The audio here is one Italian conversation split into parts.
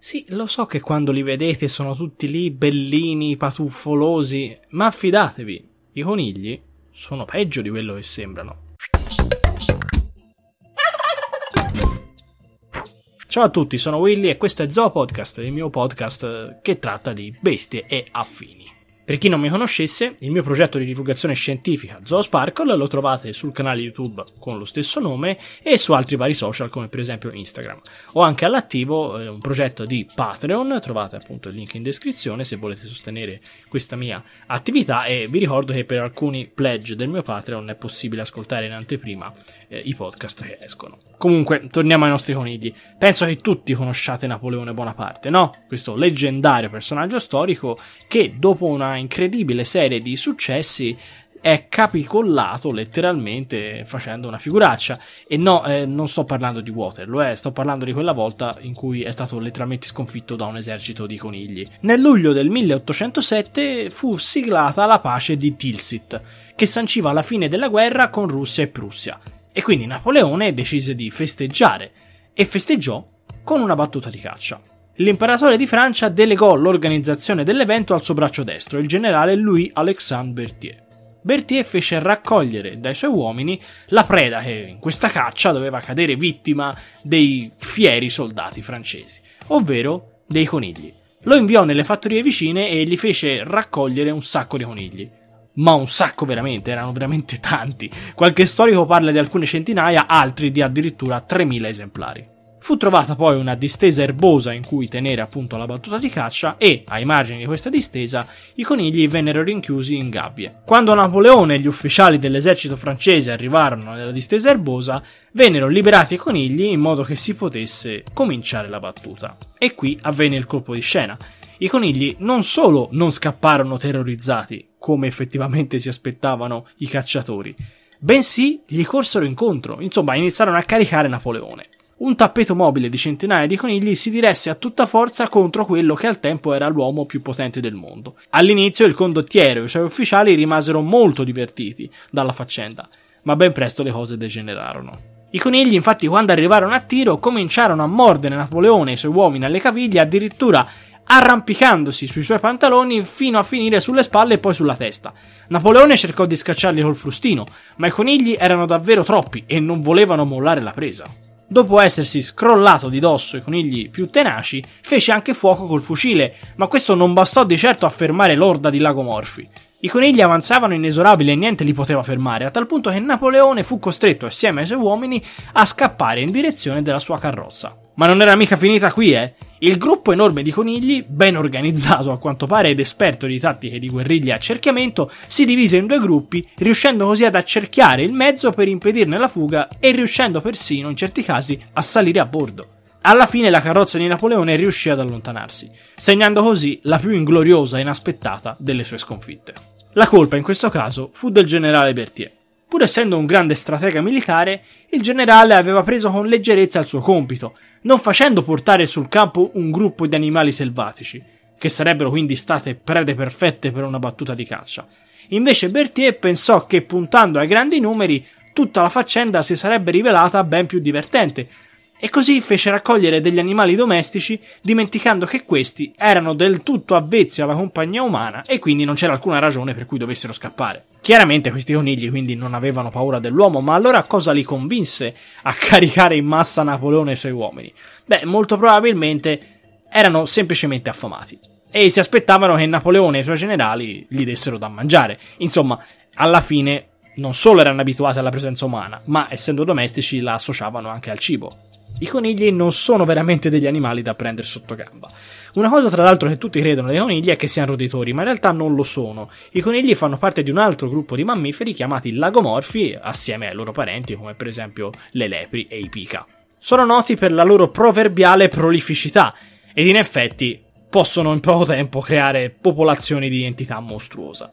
Sì, lo so che quando li vedete sono tutti lì bellini, patuffolosi, ma fidatevi, i conigli sono peggio di quello che sembrano. Ciao a tutti, sono Willy e questo è Zoo Podcast, il mio podcast che tratta di bestie e affini. Per chi non mi conoscesse, il mio progetto di divulgazione scientifica Zoosparkle lo trovate sul canale YouTube con lo stesso nome e su altri vari social come per esempio Instagram. Ho anche all'attivo eh, un progetto di Patreon, trovate appunto il link in descrizione se volete sostenere questa mia attività e vi ricordo che per alcuni pledge del mio Patreon è possibile ascoltare in anteprima eh, i podcast che escono. Comunque, torniamo ai nostri conigli. Penso che tutti conosciate Napoleone Bonaparte, no? Questo leggendario personaggio storico che dopo una incredibile serie di successi è capicollato letteralmente facendo una figuraccia. E no, eh, non sto parlando di Waterloo, eh, sto parlando di quella volta in cui è stato letteralmente sconfitto da un esercito di conigli. Nel luglio del 1807 fu siglata la pace di Tilsit, che sanciva la fine della guerra con Russia e Prussia. E quindi Napoleone decise di festeggiare e festeggiò con una battuta di caccia. L'imperatore di Francia delegò l'organizzazione dell'evento al suo braccio destro, il generale Louis-Alexandre Berthier. Berthier fece raccogliere dai suoi uomini la preda che in questa caccia doveva cadere vittima dei fieri soldati francesi, ovvero dei conigli. Lo inviò nelle fattorie vicine e gli fece raccogliere un sacco di conigli ma un sacco veramente, erano veramente tanti. Qualche storico parla di alcune centinaia, altri di addirittura 3000 esemplari. Fu trovata poi una distesa erbosa in cui tenere appunto la battuta di caccia e, ai margini di questa distesa, i conigli vennero rinchiusi in gabbie. Quando Napoleone e gli ufficiali dell'esercito francese arrivarono nella distesa erbosa, vennero liberati i conigli in modo che si potesse cominciare la battuta. E qui avvenne il colpo di scena. I conigli non solo non scapparono terrorizzati, come effettivamente si aspettavano i cacciatori, bensì gli corsero incontro, insomma iniziarono a caricare Napoleone. Un tappeto mobile di centinaia di conigli si diresse a tutta forza contro quello che al tempo era l'uomo più potente del mondo. All'inizio il condottiero e i suoi ufficiali rimasero molto divertiti dalla faccenda, ma ben presto le cose degenerarono. I conigli, infatti, quando arrivarono a tiro, cominciarono a mordere Napoleone e i suoi uomini alle caviglie, addirittura arrampicandosi sui suoi pantaloni fino a finire sulle spalle e poi sulla testa. Napoleone cercò di scacciarli col frustino, ma i conigli erano davvero troppi e non volevano mollare la presa. Dopo essersi scrollato di dosso i conigli più tenaci, fece anche fuoco col fucile, ma questo non bastò di certo a fermare l'orda di Lagomorfi. I conigli avanzavano inesorabili e niente li poteva fermare, a tal punto che Napoleone fu costretto assieme ai suoi uomini a scappare in direzione della sua carrozza. Ma non era mica finita qui, eh? Il gruppo enorme di conigli, ben organizzato a quanto pare ed esperto di tattiche di guerriglia e accerchiamento, si divise in due gruppi, riuscendo così ad accerchiare il mezzo per impedirne la fuga e riuscendo persino, in certi casi, a salire a bordo. Alla fine la carrozza di Napoleone riuscì ad allontanarsi, segnando così la più ingloriosa e inaspettata delle sue sconfitte. La colpa in questo caso fu del generale Berthier. Pur essendo un grande stratega militare, il generale aveva preso con leggerezza il suo compito, non facendo portare sul campo un gruppo di animali selvatici, che sarebbero quindi state prede perfette per una battuta di caccia. Invece Berthier pensò che puntando ai grandi numeri tutta la faccenda si sarebbe rivelata ben più divertente, e così fece raccogliere degli animali domestici, dimenticando che questi erano del tutto avvezzi alla compagnia umana e quindi non c'era alcuna ragione per cui dovessero scappare. Chiaramente questi conigli quindi non avevano paura dell'uomo, ma allora cosa li convinse a caricare in massa Napoleone e i suoi uomini? Beh, molto probabilmente erano semplicemente affamati e si aspettavano che Napoleone e i suoi generali gli dessero da mangiare. Insomma, alla fine non solo erano abituati alla presenza umana, ma essendo domestici la associavano anche al cibo. I conigli non sono veramente degli animali da prendere sotto gamba. Una cosa tra l'altro che tutti credono dei conigli è che siano roditori, ma in realtà non lo sono. I conigli fanno parte di un altro gruppo di mammiferi chiamati lagomorfi, assieme ai loro parenti come per esempio le lepri e i pica. Sono noti per la loro proverbiale prolificità ed in effetti possono in poco tempo creare popolazioni di entità mostruosa.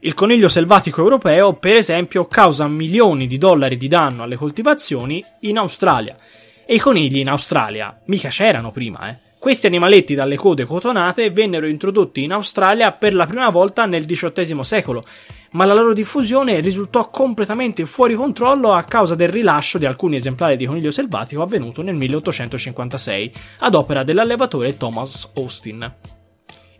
Il coniglio selvatico europeo, per esempio, causa milioni di dollari di danno alle coltivazioni in Australia E i conigli in Australia mica c'erano prima, eh. Questi animaletti dalle code cotonate vennero introdotti in Australia per la prima volta nel XVIII secolo, ma la loro diffusione risultò completamente fuori controllo a causa del rilascio di alcuni esemplari di coniglio selvatico avvenuto nel 1856 ad opera dell'allevatore Thomas Austin.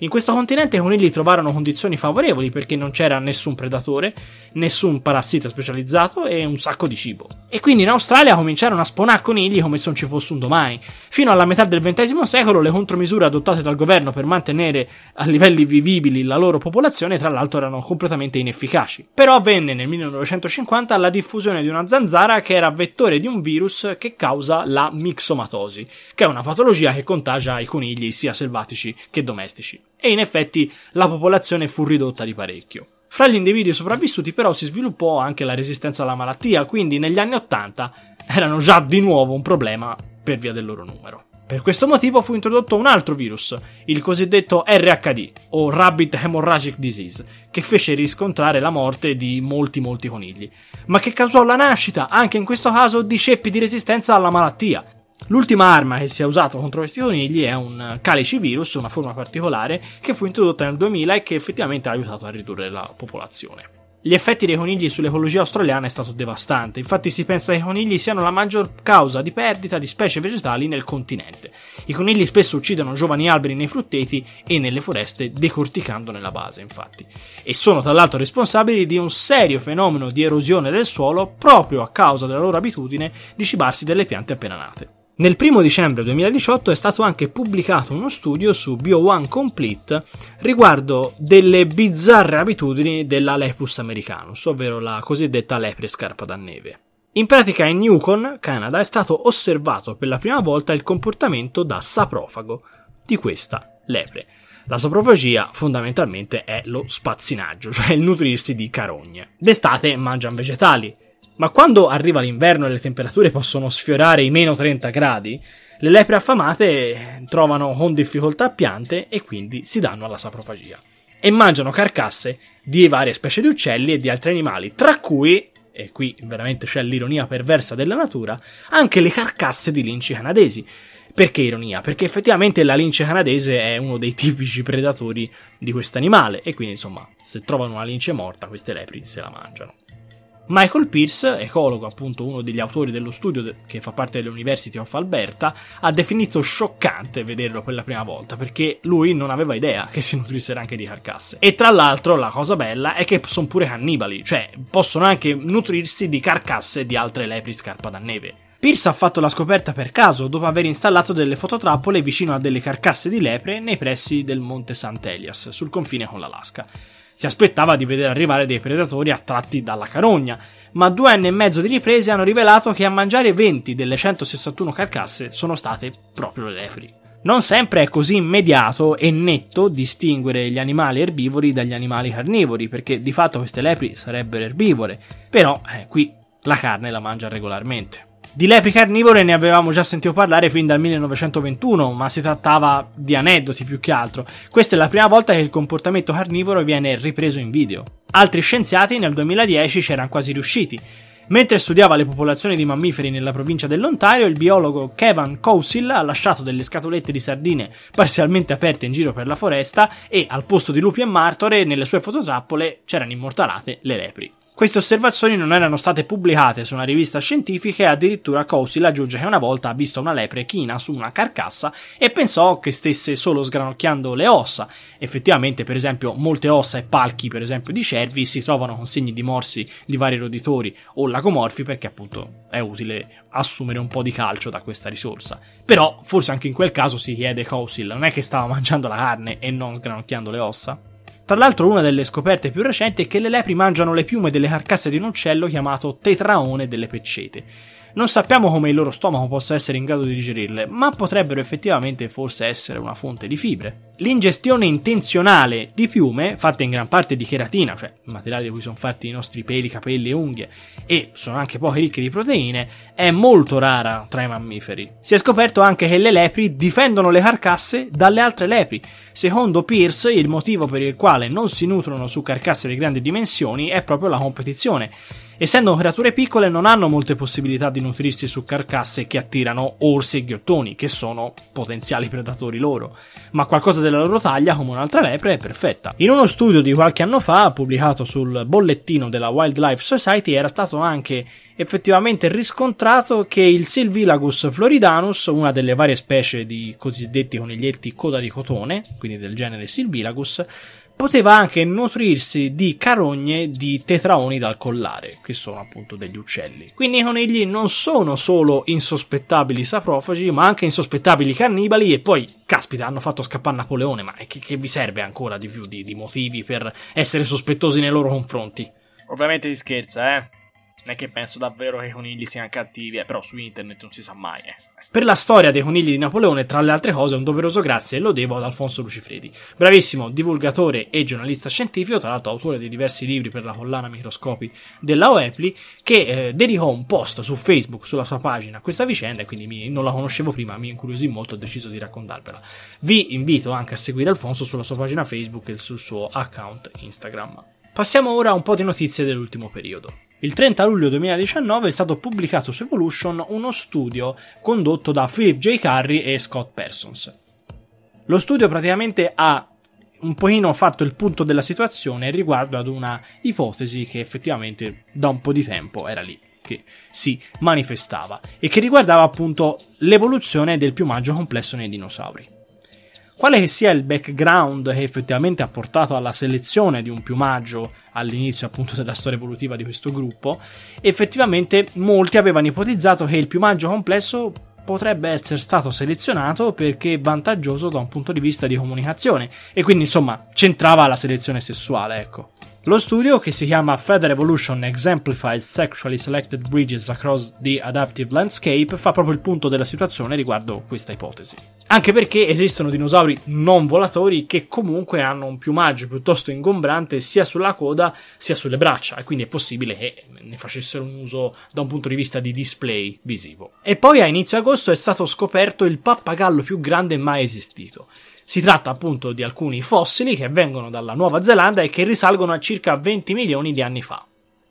In questo continente i conigli trovarono condizioni favorevoli perché non c'era nessun predatore, nessun parassita specializzato e un sacco di cibo. E quindi in Australia cominciarono a spawnare conigli come se non ci fosse un domani. Fino alla metà del XX secolo le contromisure adottate dal governo per mantenere a livelli vivibili la loro popolazione tra l'altro erano completamente inefficaci. Però avvenne nel 1950 la diffusione di una zanzara che era vettore di un virus che causa la mixomatosi, che è una patologia che contagia i conigli sia selvatici che domestici e in effetti la popolazione fu ridotta di parecchio. Fra gli individui sopravvissuti però si sviluppò anche la resistenza alla malattia, quindi negli anni 80 erano già di nuovo un problema per via del loro numero. Per questo motivo fu introdotto un altro virus, il cosiddetto RHD, o Rabbit Hemorrhagic Disease, che fece riscontrare la morte di molti molti conigli, ma che causò la nascita, anche in questo caso, di ceppi di resistenza alla malattia, L'ultima arma che si è usata contro questi conigli è un calici virus, una forma particolare, che fu introdotta nel 2000 e che effettivamente ha aiutato a ridurre la popolazione. Gli effetti dei conigli sull'ecologia australiana è stato devastante, infatti si pensa che i conigli siano la maggior causa di perdita di specie vegetali nel continente. I conigli spesso uccidono giovani alberi nei frutteti e nelle foreste, decorticando nella base, infatti. E sono tra l'altro responsabili di un serio fenomeno di erosione del suolo proprio a causa della loro abitudine di cibarsi delle piante appena nate. Nel primo dicembre 2018 è stato anche pubblicato uno studio su BioOne Complete riguardo delle bizzarre abitudini della Lepus americanus, ovvero la cosiddetta lepre scarpa da neve. In pratica in Yukon, Canada, è stato osservato per la prima volta il comportamento da saprofago di questa lepre. La saprofagia fondamentalmente è lo spazzinaggio, cioè il nutrirsi di carogne. D'estate mangiano vegetali, ma quando arriva l'inverno e le temperature possono sfiorare i meno 30 gradi, le lepre affamate trovano con difficoltà piante e quindi si danno alla saprofagia. E mangiano carcasse di varie specie di uccelli e di altri animali, tra cui, e qui veramente c'è l'ironia perversa della natura, anche le carcasse di linci canadesi. Perché ironia? Perché effettivamente la lince canadese è uno dei tipici predatori di questo animale e quindi insomma se trovano una lince morta queste lepri se la mangiano. Michael Pierce, ecologo appunto uno degli autori dello studio che fa parte dell'University of Alberta, ha definito scioccante vederlo per la prima volta perché lui non aveva idea che si nutrissero anche di carcasse. E tra l'altro la cosa bella è che sono pure cannibali, cioè possono anche nutrirsi di carcasse di altre lepri scarpa da neve. Pierce ha fatto la scoperta per caso dopo aver installato delle fototrappole vicino a delle carcasse di lepre nei pressi del monte St. Elias, sul confine con l'Alaska. Si aspettava di vedere arrivare dei predatori attratti dalla carogna, ma due anni e mezzo di riprese hanno rivelato che a mangiare 20 delle 161 carcasse sono state proprio le lepri. Non sempre è così immediato e netto distinguere gli animali erbivori dagli animali carnivori, perché di fatto queste lepri sarebbero erbivore, però eh, qui la carne la mangia regolarmente. Di lepri carnivore ne avevamo già sentito parlare fin dal 1921, ma si trattava di aneddoti più che altro. Questa è la prima volta che il comportamento carnivoro viene ripreso in video. Altri scienziati nel 2010 c'erano quasi riusciti. Mentre studiava le popolazioni di mammiferi nella provincia dell'Ontario, il biologo Kevin Cousil ha lasciato delle scatolette di sardine parzialmente aperte in giro per la foresta e al posto di lupi e martore nelle sue fototrappole c'erano immortalate le lepri. Queste osservazioni non erano state pubblicate su una rivista scientifica e addirittura Cousil aggiunge che una volta ha visto una lepre china su una carcassa e pensò che stesse solo sgranocchiando le ossa. Effettivamente, per esempio, molte ossa e palchi, per esempio, di cervi si trovano con segni di morsi di vari roditori o lagomorfi perché appunto è utile assumere un po' di calcio da questa risorsa. Però forse anche in quel caso si chiede Cousil, non è che stava mangiando la carne e non sgranocchiando le ossa? Tra l'altro una delle scoperte più recenti è che le lepri mangiano le piume delle carcasse di un uccello chiamato tetraone delle peccete. Non sappiamo come il loro stomaco possa essere in grado di digerirle, ma potrebbero effettivamente forse essere una fonte di fibre. L'ingestione intenzionale di piume, fatte in gran parte di cheratina, cioè il materiale di cui sono fatti i nostri peli, capelli e unghie, e sono anche poco ricche di proteine, è molto rara tra i mammiferi. Si è scoperto anche che le lepri difendono le carcasse dalle altre lepri. Secondo Pierce, il motivo per il quale non si nutrono su carcasse di grandi dimensioni è proprio la competizione Essendo creature piccole non hanno molte possibilità di nutrirsi su carcasse che attirano orsi e ghiottoni, che sono potenziali predatori loro, ma qualcosa della loro taglia, come un'altra lepre, è perfetta. In uno studio di qualche anno fa, pubblicato sul bollettino della Wildlife Society, era stato anche effettivamente riscontrato che il Silvilagus floridanus, una delle varie specie di cosiddetti coniglietti coda di cotone, quindi del genere Silvilagus, poteva anche nutrirsi di carogne di tetraoni dal collare, che sono appunto degli uccelli. Quindi i conigli non sono solo insospettabili saprofagi, ma anche insospettabili cannibali e poi, caspita, hanno fatto scappare Napoleone, ma che, che vi serve ancora di più di, di motivi per essere sospettosi nei loro confronti? Ovviamente si scherza, eh. Non è che penso davvero che i conigli siano cattivi, eh, però su internet non si sa mai. Eh. Per la storia dei conigli di Napoleone, tra le altre cose, un doveroso grazie lo devo ad Alfonso Lucifredi, bravissimo divulgatore e giornalista scientifico, tra l'altro autore di diversi libri per la collana Microscopi della OEPLI, che eh, dedicò un post su Facebook, sulla sua pagina, a questa vicenda, e quindi mi, non la conoscevo prima, mi incuriosì molto, ho deciso di raccontarvela. Vi invito anche a seguire Alfonso sulla sua pagina Facebook e sul suo account Instagram. Passiamo ora a un po' di notizie dell'ultimo periodo. Il 30 luglio 2019 è stato pubblicato su Evolution uno studio condotto da Philip J. Curry e Scott Persons. Lo studio praticamente ha un pochino fatto il punto della situazione riguardo ad una ipotesi che effettivamente da un po' di tempo era lì, che si manifestava e che riguardava appunto l'evoluzione del piumaggio complesso nei dinosauri. Quale che sia il background che effettivamente ha portato alla selezione di un piumaggio all'inizio appunto della storia evolutiva di questo gruppo, effettivamente molti avevano ipotizzato che il piumaggio complesso potrebbe essere stato selezionato perché vantaggioso da un punto di vista di comunicazione e quindi insomma c'entrava la selezione sessuale, ecco. Lo studio, che si chiama Feather Evolution Exemplifies Sexually Selected Bridges Across the Adaptive Landscape, fa proprio il punto della situazione riguardo questa ipotesi. Anche perché esistono dinosauri non volatori che comunque hanno un piumaggio piuttosto ingombrante sia sulla coda sia sulle braccia, e quindi è possibile che ne facessero un uso da un punto di vista di display visivo. E poi a inizio agosto è stato scoperto il pappagallo più grande mai esistito. Si tratta appunto di alcuni fossili che vengono dalla Nuova Zelanda e che risalgono a circa 20 milioni di anni fa.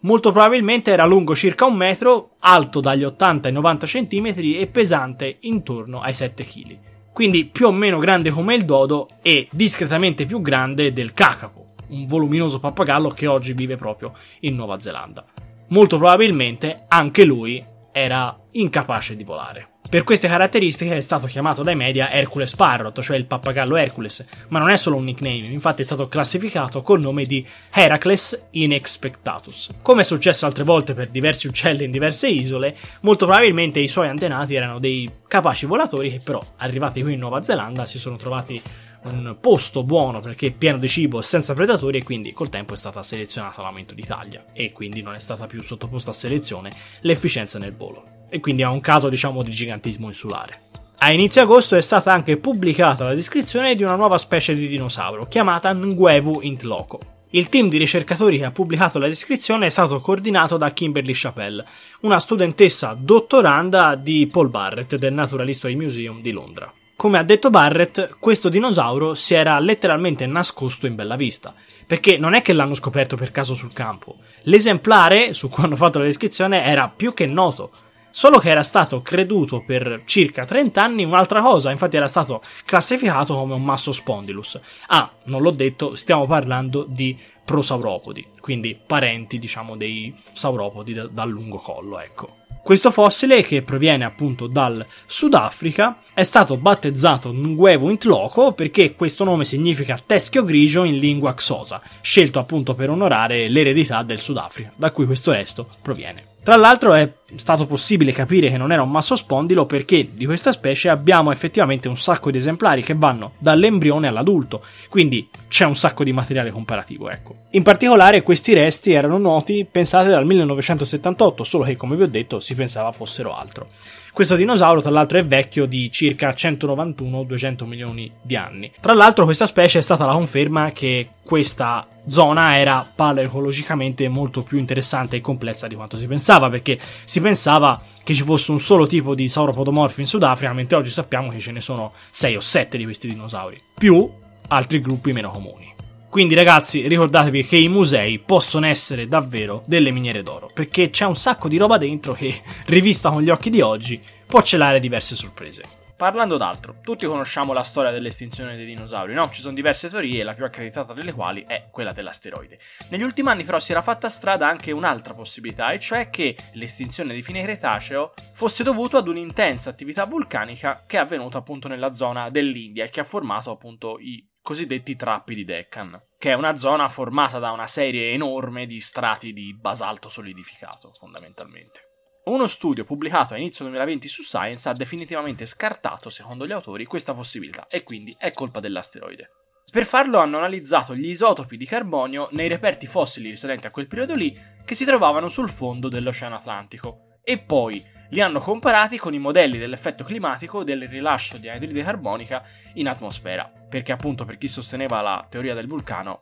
Molto probabilmente era lungo circa un metro, alto dagli 80 ai 90 cm e pesante intorno ai 7 kg. Quindi più o meno grande come il dodo e discretamente più grande del cacapo, un voluminoso pappagallo che oggi vive proprio in Nuova Zelanda. Molto probabilmente anche lui era incapace di volare. Per queste caratteristiche è stato chiamato dai media Hercules Parrot, cioè il pappagallo Hercules, ma non è solo un nickname, infatti è stato classificato col nome di Heracles inexpectatus. Come è successo altre volte per diversi uccelli in diverse isole, molto probabilmente i suoi antenati erano dei capaci volatori che però, arrivati qui in Nuova Zelanda, si sono trovati un posto buono perché pieno di cibo senza predatori e quindi col tempo è stata selezionata l'aumento di taglia e quindi non è stata più sottoposta a selezione l'efficienza nel volo e quindi ha un caso diciamo di gigantismo insulare. A inizio agosto è stata anche pubblicata la descrizione di una nuova specie di dinosauro chiamata Nguevu Intloco. Il team di ricercatori che ha pubblicato la descrizione è stato coordinato da Kimberly Chappell, una studentessa dottoranda di Paul Barrett del Natural History Museum di Londra. Come ha detto Barrett, questo dinosauro si era letteralmente nascosto in bella vista, perché non è che l'hanno scoperto per caso sul campo. L'esemplare su cui hanno fatto la descrizione era più che noto, solo che era stato creduto per circa 30 anni un'altra cosa, infatti era stato classificato come un masso spondylus. Ah, non l'ho detto, stiamo parlando di prosauropodi, quindi parenti, diciamo, dei sauropodi da, dal lungo collo, ecco. Questo fossile, che proviene appunto dal Sudafrica, è stato battezzato Nguevo Intloco perché questo nome significa teschio grigio in lingua xosa, scelto appunto per onorare l'eredità del Sudafrica, da cui questo resto proviene. Tra l'altro è stato possibile capire che non era un masso spondilo perché di questa specie abbiamo effettivamente un sacco di esemplari che vanno dall'embrione all'adulto, quindi c'è un sacco di materiale comparativo, ecco. In particolare questi resti erano noti pensate dal 1978, solo che come vi ho detto si pensava fossero altro. Questo dinosauro, tra l'altro, è vecchio di circa 191-200 milioni di anni. Tra l'altro, questa specie è stata la conferma che questa zona era paleoecologicamente molto più interessante e complessa di quanto si pensava, perché si pensava che ci fosse un solo tipo di sauropodomorfo in Sudafrica, mentre oggi sappiamo che ce ne sono 6 o 7 di questi dinosauri, più altri gruppi meno comuni. Quindi ragazzi ricordatevi che i musei possono essere davvero delle miniere d'oro, perché c'è un sacco di roba dentro che, rivista con gli occhi di oggi, può celare diverse sorprese. Parlando d'altro, tutti conosciamo la storia dell'estinzione dei dinosauri, no? Ci sono diverse teorie, la più accreditata delle quali è quella dell'asteroide. Negli ultimi anni però si era fatta strada anche un'altra possibilità, e cioè che l'estinzione di fine Cretaceo fosse dovuta ad un'intensa attività vulcanica che è avvenuta appunto nella zona dell'India e che ha formato appunto i cosiddetti trappi di Deccan, che è una zona formata da una serie enorme di strati di basalto solidificato, fondamentalmente. Uno studio pubblicato a inizio 2020 su Science ha definitivamente scartato, secondo gli autori, questa possibilità e quindi è colpa dell'asteroide. Per farlo hanno analizzato gli isotopi di carbonio nei reperti fossili risalenti a quel periodo lì che si trovavano sul fondo dell'Oceano Atlantico e poi li hanno comparati con i modelli dell'effetto climatico del rilascio di anidride carbonica in atmosfera, perché appunto per chi sosteneva la teoria del vulcano,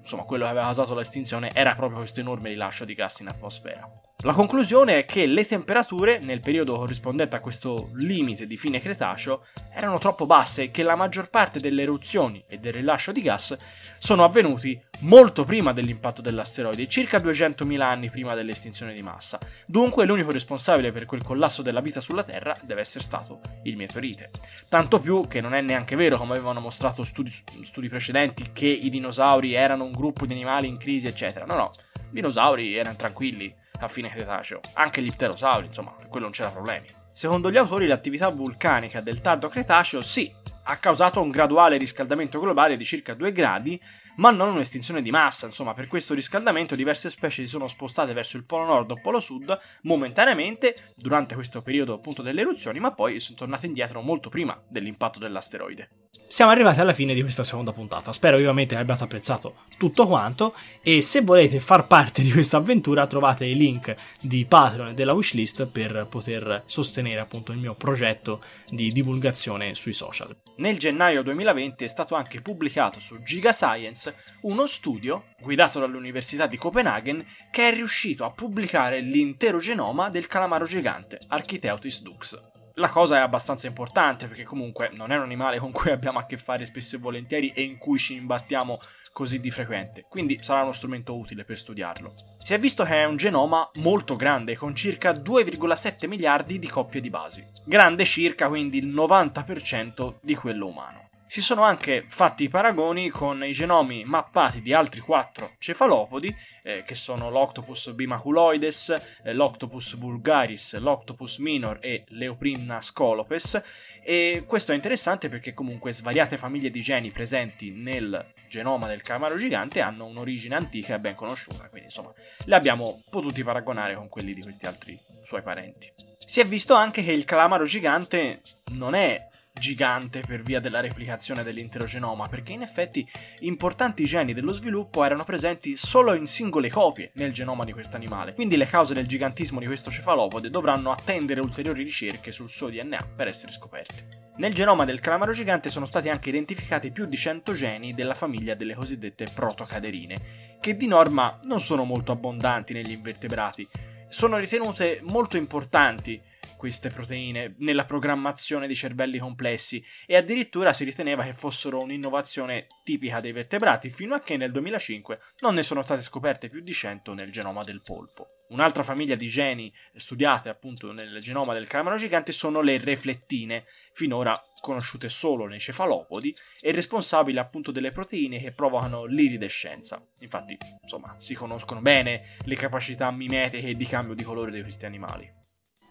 insomma quello che aveva causato l'estinzione era proprio questo enorme rilascio di gas in atmosfera. La conclusione è che le temperature nel periodo corrispondente a questo limite di fine Cretaceo erano troppo basse e che la maggior parte delle eruzioni e del rilascio di gas sono avvenuti molto prima dell'impatto dell'asteroide, circa 200.000 anni prima dell'estinzione di massa. Dunque l'unico responsabile per quel collasso della vita sulla Terra deve essere stato il meteorite. Tanto più che non è neanche vero, come avevano mostrato studi, studi precedenti, che i dinosauri erano un gruppo di animali in crisi, eccetera. No, no, i dinosauri erano tranquilli a fine Cretaceo, anche gli pterosauri, insomma, quello non c'era problemi. Secondo gli autori l'attività vulcanica del tardo Cretaceo sì, ha causato un graduale riscaldamento globale di circa 2 gradi, ma non un'estinzione di massa. Insomma, per questo riscaldamento diverse specie si sono spostate verso il polo nord o polo sud momentaneamente durante questo periodo appunto delle eruzioni, ma poi sono tornate indietro molto prima dell'impatto dell'asteroide. Siamo arrivati alla fine di questa seconda puntata. Spero vivamente abbiate apprezzato tutto quanto. E se volete far parte di questa avventura, trovate i link di Patreon e della wishlist per poter sostenere appunto il mio progetto di divulgazione sui social. Nel gennaio 2020 è stato anche pubblicato su Giga Science uno studio guidato dall'Università di Copenaghen che è riuscito a pubblicare l'intero genoma del calamaro gigante Architeutis dux. La cosa è abbastanza importante perché comunque non è un animale con cui abbiamo a che fare spesso e volentieri e in cui ci imbattiamo così di frequente, quindi sarà uno strumento utile per studiarlo. Si è visto che è un genoma molto grande, con circa 2,7 miliardi di coppie di basi, grande circa quindi il 90% di quello umano. Si sono anche fatti i paragoni con i genomi mappati di altri quattro cefalopodi, eh, che sono l'Octopus bimaculoides, eh, l'Octopus vulgaris, l'Octopus minor e l'Euprimna scolopes. E questo è interessante perché comunque svariate famiglie di geni presenti nel genoma del calamaro gigante hanno un'origine antica e ben conosciuta, quindi insomma li abbiamo potuti paragonare con quelli di questi altri suoi parenti. Si è visto anche che il calamaro gigante non è gigante per via della replicazione dell'intero genoma, perché in effetti importanti geni dello sviluppo erano presenti solo in singole copie nel genoma di questo animale. Quindi le cause del gigantismo di questo cefalopode dovranno attendere ulteriori ricerche sul suo DNA per essere scoperte. Nel genoma del calamaro gigante sono stati anche identificati più di 100 geni della famiglia delle cosiddette protocaderine, che di norma non sono molto abbondanti negli invertebrati. Sono ritenute molto importanti queste proteine nella programmazione di cervelli complessi e addirittura si riteneva che fossero un'innovazione tipica dei vertebrati fino a che nel 2005 non ne sono state scoperte più di 100 nel genoma del polpo. Un'altra famiglia di geni studiate appunto nel genoma del calamaro gigante sono le reflettine, finora conosciute solo nei cefalopodi e responsabili appunto delle proteine che provocano l'iridescenza. Infatti, insomma, si conoscono bene le capacità mimetiche di cambio di colore di questi animali.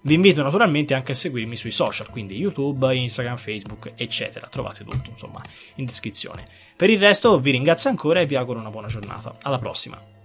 Vi invito naturalmente anche a seguirmi sui social, quindi YouTube, Instagram, Facebook, eccetera. Trovate tutto, insomma, in descrizione. Per il resto vi ringrazio ancora e vi auguro una buona giornata. Alla prossima!